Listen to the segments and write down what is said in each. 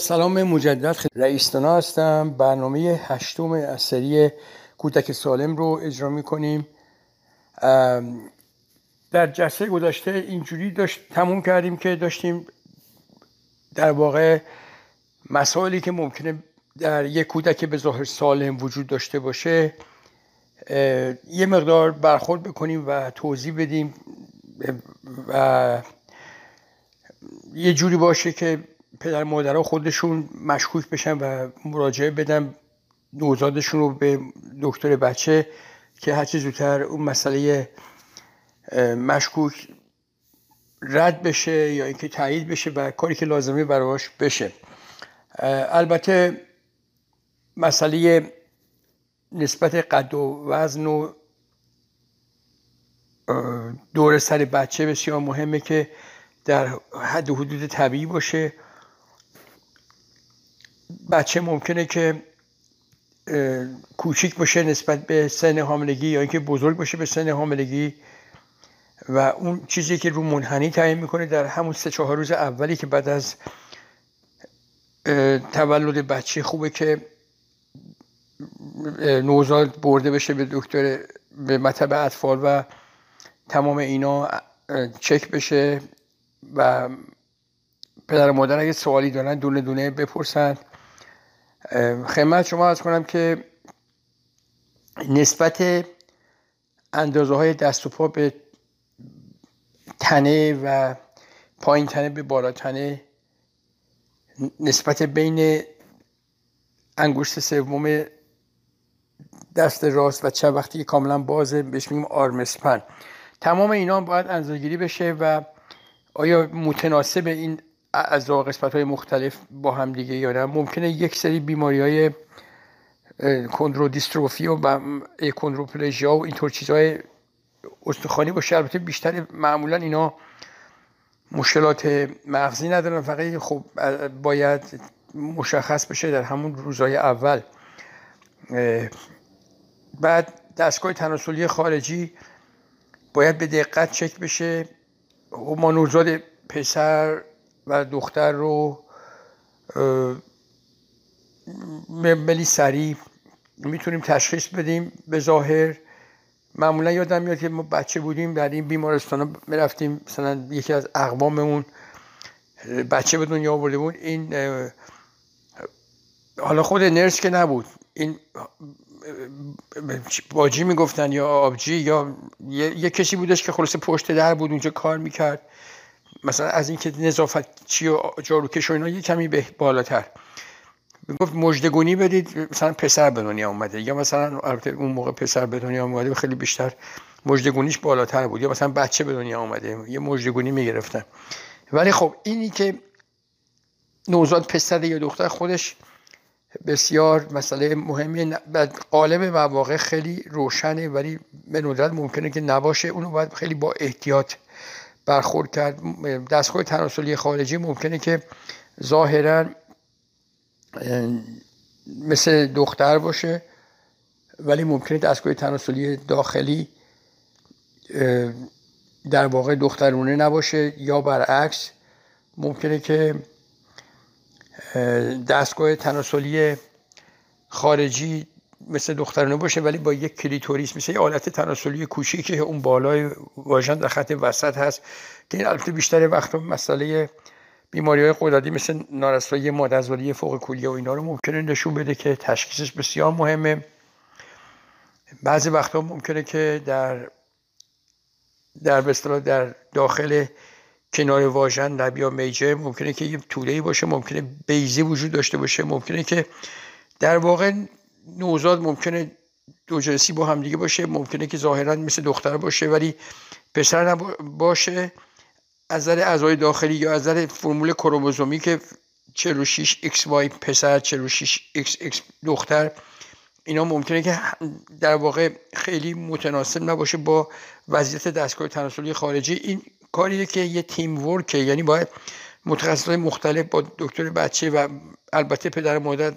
سلام مجدد. رئیس هستم. برنامه هشتم از سری کودک سالم رو اجرا می‌کنیم. در جلسه گذشته اینجوری داشت تموم کردیم که داشتیم در واقع مسائلی که ممکنه در یک کودک به ظاهر سالم وجود داشته باشه یه مقدار برخورد بکنیم و توضیح بدیم. و یه جوری باشه که پدر مادرها خودشون مشکوک بشن و مراجعه بدن. نوزادشون رو به دکتر بچه که هرچه زودتر اون مسئله مشکوک رد بشه یا اینکه تایید بشه و کاری که لازمه براش بشه. البته مسئله نسبت قد و وزن و دور سر بچه بسیار مهمه که در حد و حدود طبیعی باشه. بچه ممکنه که کوچیک باشه نسبت به سن حاملگی یا اینکه بزرگ باشه به سن حاملگی و اون چیزی که رو منحنی تعیین می‌کنه در همون سه چهار روز اولی که بعد از تولد بچه خوبه که نوزاد برده بشه به دکتر به مطب اطفال و تمام اینا چک بشه و پدر و مادر اگه سوالی دارن دونه دونه بپرسن. خدمت شما از کنم که نسبت اندازه های دست و پا به تنه و پایین تنه به بالا تنه نسبت بین انگشت سوم دست راست و چه وقتی کاملا بازه بهش میگیم آرمسپن. تمام اینا باید اندازه‌گیری بشه و آیا متناسب این اعضا قسمت های مختلف با هم دیگه یا نه ممکنه یک سری بیماری های کندرودیستروفی و کندروپلژیا و اینطور چیزهای استخوانی باشه. البته بیشتر معمولا اینا مشکلات مغزی ندارن. فقط خب باید مشخص بشه در همون روزهای اول. بعد دستگاه تناسلی خارجی باید به دقت چک بشه. ما نوزاد پسر و دختر رو ملی سریع می‌تونیم تشخیص بدیم به ظاهر. معمولا یادم میاد که ما بچه بودیم در این بیمارستان می‌رفتیم مثلا یکی از اقواممون بچه به دنیا آورده بود. این حالا خود نرس که نبود. این باجی می‌گفتن یا آبجی یا یه, کسی بودش که خلاصه پشت در بود اونجا کار می‌کرد. مثلا از اینکه نظافت چی و جاروکش و اینا یه کمی به بالاتر. گفت مجدگونی بدید مثلا پسر به دنیا اومده. یا مثلا البته اون موقع پسر به دنیا اومده خیلی بیشتر مجدگونیش بالاتر بود. یا مثلا بچه به دنیا اومده یه مجدگونی می‌گرفتن. ولی خب اینی که نوزاد پسر یا دختر خودش بسیار مسئله مهمی قالب مواقع خیلی روشنه ولی به ندرت ممکنه که نباشه. اونو باید خیلی با احتیاط برخورد کرد. دستگاه تناسلی خارجی ممکنه که ظاهرا مثل دختر باشه ولی ممکنه دستگاه تناسلی داخلی در واقع دخترونه نباشه یا برعکس ممکنه که دستگاه تناسلی خارجی مثل دخترانه باشه ولی با یک کلیتوریس مثل یه آلت تناسلی کوچیکی که اون بالای واژن در خط وسط هست که این البته بیشتر وقت مسئله بیماری های قدادی مثل نارسایی مادزولی فوق کلیه و اینا رو ممکنه نشون بده که تشخیصش بسیار مهمه. بعضی وقتا ممکنه که در در بسترا در داخل کنار واژن لب یا میجه ممکنه که یه طوله باشه ممکنه بیزی وجود داشته باشه ممکنه که در واقع نوزاد ممکنه دو جنسی با هم دیگه باشه ممکنه که ظاهرا مثل دختر باشه ولی پسر باشه. از نظر اعضای داخلی یا از نظر فرمول کروموزومی که 46 XY پسر 46 XX دختر اینا ممکنه که در واقع خیلی متناسب نباشه با وضعیت دستگاه تناسلی خارجی. این کاریه که یه تیم ورکه یعنی باید متخصصای مختلف با دکتر بچه و البته پدر مادر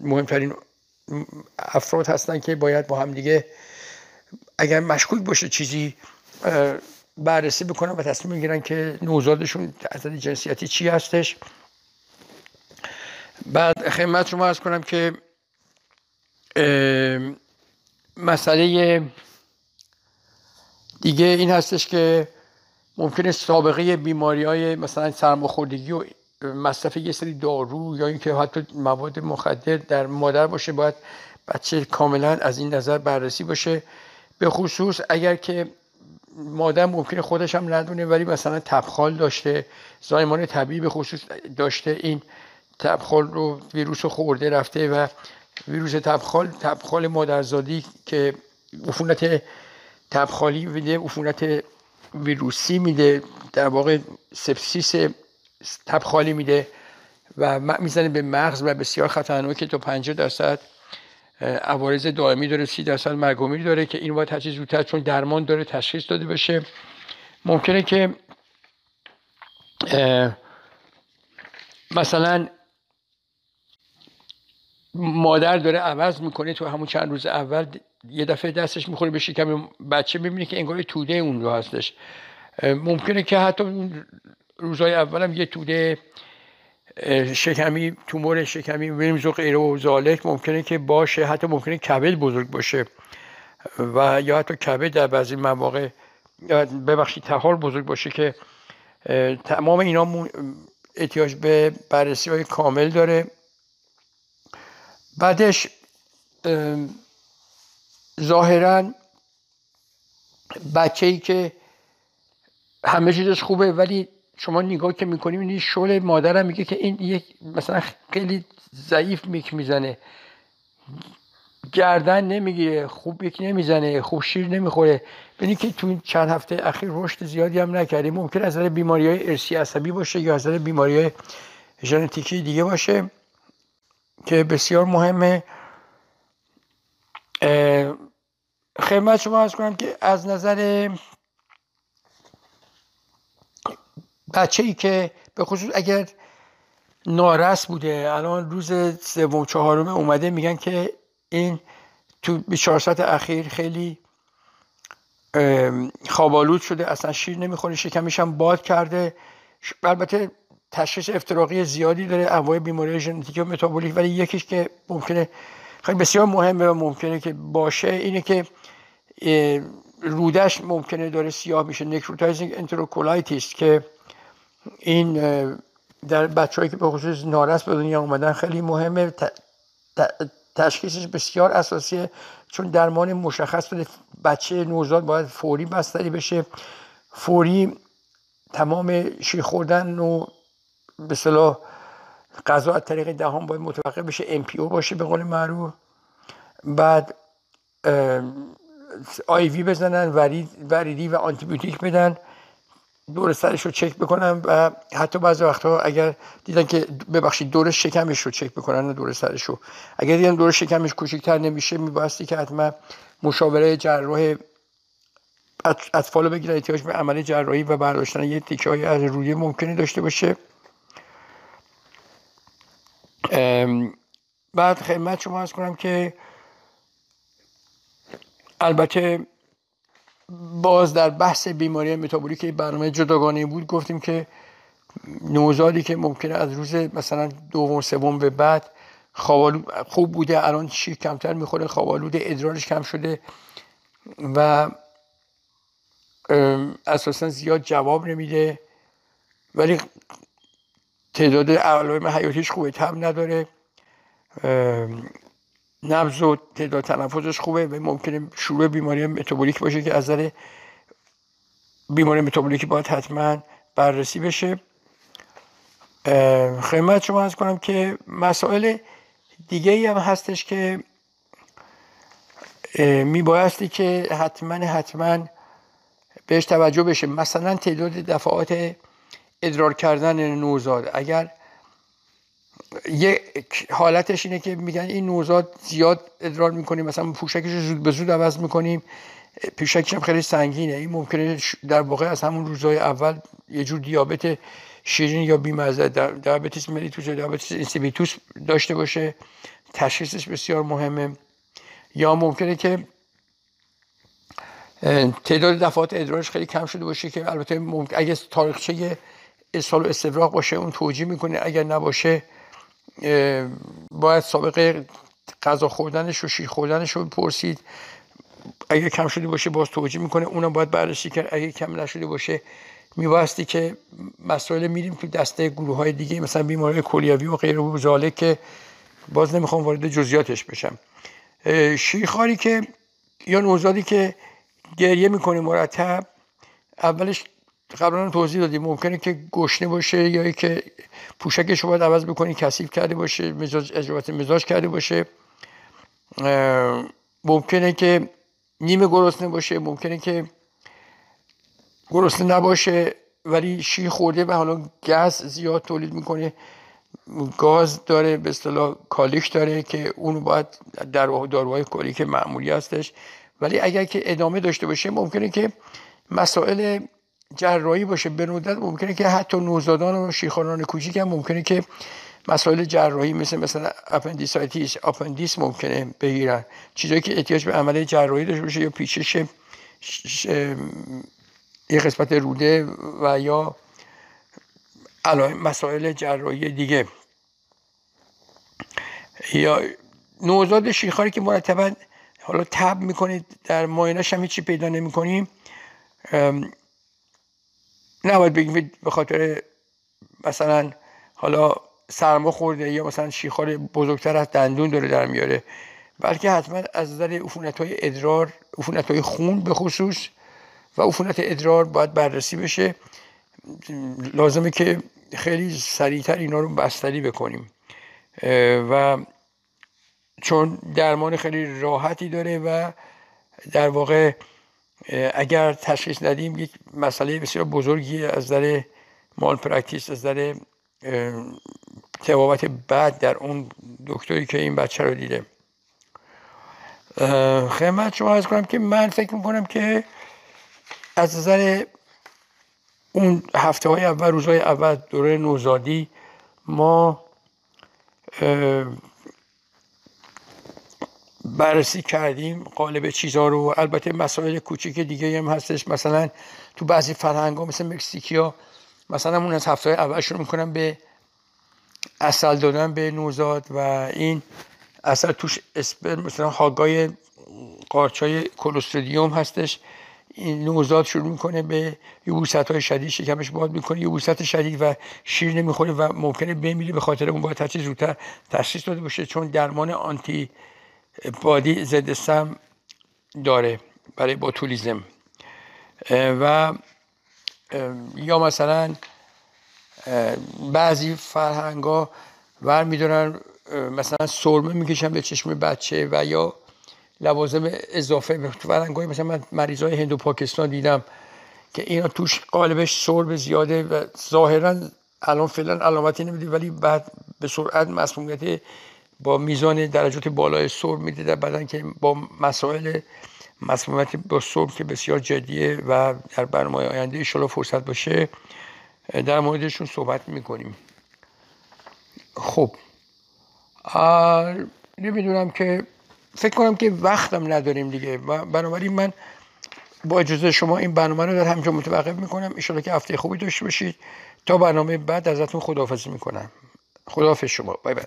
مهمترین افراد هستن که باید با هم دیگه اگر مشکوک باشه چیزی بررسی بکنن و تصمیم می‌گیرن که نوزادشون از جنسیتی چی هستش. بعد خدمت شما از کنم که مسئله دیگه این هستش که ممکنه سابقه بیماری های مثلا سرماخوردگی و مصرف یه سری دارو یا اینکه حتی مواد مخدر در مادر باشه باید بچه کاملا از این نظر بررسی باشه. به خصوص اگر که مادر ممکنه خودش هم ندونه ولی مثلا تبخال داشته زایمان طبیعی به خصوص داشته این تبخال رو ویروس خورده رفته و ویروس تبخال تبخال مادرزادی که عفونت تبخالی میده عفونت ویروسی میده در واقع سپسیس تبخالی میده و می‌زنه به مغز و بسیار خطرناکه تا 50 درصد عوارض دائمی داره 30 درصد مرگ داره که این باید هرچی زودتر چون درمان داره تشخیص داده بشه. ممکنه که مثلا مادر داره عوض می‌کنه تو همون چند روز اول یه دفعه دستش می‌خوره به شکم بچه ببینه که انگار توده اون رو هستش. ممکنه که حتی روزهای اولم یه توده شکمی تومور شکمی ویمز و غیره و زالک. ممکنه که باشه حتی ممکنه کبد بزرگ باشه. و یا حتی کبد در بعضی مواقع ببخشید تحال بزرگ باشه که تمام اینا احتیاج به بررسی های کامل داره. بعدش ظاهرا بچه ای که همه چیزش خوبه ولی شما نگاه که می‌کنیم این شل مادرم میگه که این یک مثلا خیلی ضعیف میک می‌زنه. گردن نمی‌گیره خوب یک نمی‌زنه خوب شیر نمی‌خوره. ببینید که تو این چند هفته اخیر رشد زیادی هم نکرده ممکن از بیماری های ارسی عصبی باشه یا از بیماری های ژنتیکی دیگه باشه که بسیار مهمه. خدمت شما از کنم که از نظر بچه ای که به خصوص اگر نارس بوده الان روز سوم چهارم اومده میگن که این تو 24 ساعت اخیر خیلی خوابالود شده اصلا شیر نمی‌خوره شکمش هم باد کرده. البته تشخیص افتراقی زیادی داره انواع بیماری ژنتیک و متابولیک ولی یکیش که ممکنه خیلی بسیار مهمه و ممکنه که باشه اینه که رودش ممکنه داره سیاه میشه necrotizing enterocolitis که این در بچههایی که به خصوص نارس به دنیا اومدن خیلی مهمه. تشخیصش بسیار اساسیه چون درمان مشخص بده. بچه نوزاد باید فوری بستری بشه. فوری تمام شیر خوردن و به اصطلاح غذا از طریق دهان باید متوقف بشه. NPO باشه به قول معروف. بعد IV بزنن ورید وریدی و آنتیبیوتیک بدن. دور سرش رو چک بکنن و حتی بعضی وقتها اگر دیدن که ببخشید دور شکمش رو چک بکنن دور سرش رو. اگر دیدن دور شکمش کوچکتر نمیشه میبایستی که حتما مشاوره جراح اطفال رو بگیرن احتیاج به عمل جراحی و برداشتن یه تیکه های از روی ممکنی داشته باشه. بعد خدمت شما از کنم که البته باز در بحث بیماری متابولیک برنامه جداگانه بود گفتیم که نوزادی که ممکنه از روز مثلا دوم سوم به بعد خوابالود خوب بوده الان شیر کمتر می‌خوره خوابالود ادرارش کم شده و اساسا زیاد جواب نمیده. ولی تعداد علائم حیاتیش خوبه تب نداره. نبض و تعداد تنفسش خوبه و ممکنه شروع بیماری متابولیک باشه که از نظر بیماری متابولیکی باید حتما بررسی بشه. خدمت شما از کنم که مسائل دیگه ای هم هستش که میبایستی که حتما حتما بهش توجه بشه. مثلا تعداد دفعات ادرار کردن نوزاد. اگر یک حالتش اینه که میگن این نوزاد زیاد ادرار می‌کنیم مثلا پوشکش رو زود به زود عوض می‌کنیم. پوشکش هم خیلی سنگینه. این ممکنه در واقع از همون روزهای اول یه جور دیابت شیرین یا بیمزه diabetes mellitus یا diabetes insipidus داشته باشه. تشخیصش بسیار مهمه. یا ممکنه که تعداد دفعات ادرارش خیلی کم شده باشه که البته ممکن اگه تاریخچه اسهال و استفراغ باشه اون توجیه می‌کنه. اگر نباشه باید سابقه غذا خوردنش و شیر خوردنش رو پرسید اگه کم شده باشه باز توجیه می‌کنه. اونم باید بررسی کرد. اگه کم نشده باشه میبایستی که مسائل میریم تو دسته گروه های دیگه مثلا بیماری کلیوی و غیر و که باز نمی‌خوام وارد جزئیاتش بشم. شیرخواری که یا نوزادی که گریه می‌کنه مرتب اولش قبلا توضیح دادیم ممکنه که گشنه باشه یا که پوشکش رو باید عوض بکنی کثیف کرده باشه مزاج اجابت مزاج کرده باشه. ممکنه که نیمه گرسنه باشه ممکنه که گرسنه نباشه ولی شیر خورده و حالا گاز زیاد تولید می‌کنه. گاز داره به اصطلاح کالیش داره که اون باید در داروهای colic معمولی هستش. ولی اگر که ادامه داشته باشه ممکنه که مسائل جراحی باشه به ندرت ممکنه که حتی نوزادان و شیرخواران کوچیک هم ممکنه که مسائل جراحی مثل مثلا appendicitis اپندیس ممکنه بگیرن. چیزایی که احتیاج به عمل جراحی داشته باشه یا پیچش یه قسمت روده و یا مسائل جراحی دیگه. یا نوزاد شیخاری که مرتبا حالا تب می‌کنید در مایناش هم هیچی پیدا نمی‌کنیم نباید بگیم به خاطر مثلا حالا سرما خورده یا مثلا شیخار بزرگتر از دندون داره در میاره بلکه حتما از نظر عفونت های ادرار عفونت های خون به خصوص و عفونت ادرار باید بررسی بشه. لازمه که خیلی سریعتر اینا رو بستری بکنیم. و چون درمان خیلی راحتی داره و در واقع اگر تشخیص ندیم یک مسئله بسیار بزرگی از نظر مال پرکتیس از نظر تبابت بعد در اون دکتری که این بچه رو دیده. خدمت شما از کنم که من فکر می‌کنم که از نظر اون هفته های اول روزهای اول دوره نوزادی ما بررسی کردیم قالب چیزها رو. البته مسائل کوچیک دیگه هم هستش. مثلا تو بعضی فرهنگ ها مثل مکسیکیا مثلا اون از هفته اول شروع می‌کنن به اصل دادن به نوزاد و این اصل توش اسپرم مثلا هاگای قارچای کلوستریدیوم هستش. این نوزاد شروع می‌کنه به یبوست های شدید شکمش باد می‌کنه یبوست شدید و شیر نمی‌خوره و ممکنه بمیره. به خاطر اون باید هرچی زودتر تشخیص داده باشه چون درمان آنتی بادی ضد سم داره برای باتولیزم و یا مثلا بعضی فرهنگ ها ور میدارن مثلا سرمه می‌کشن به چشم بچه و یا لوازم اضافه. به های مثلا من مریض های هند و پاکستان دیدم که اینا توش قالبش سرب زیاده و ظاهرا الان فعلا علامتی نمیده ولی بعد به سرعت مسمومیت با میزان درجات بالای سرب میده در بدن که با مسائل مسمومیت با سرب که بسیار جدیه و در برنامه آینده ایشالا فرصت باشه در موردشون صحبت می‌کنیم. خب. نمی‌دونم که فکر کنم که وقتم نداریم دیگه. بنابراین من با اجازه شما این برنامه رو در همجا متوقف می‌کنم. ایشالا که هفته خوبی داشته باشید. تا برنامه بعد ازتون خداحافظی می‌کنم. خداحافظ شما. بای بای.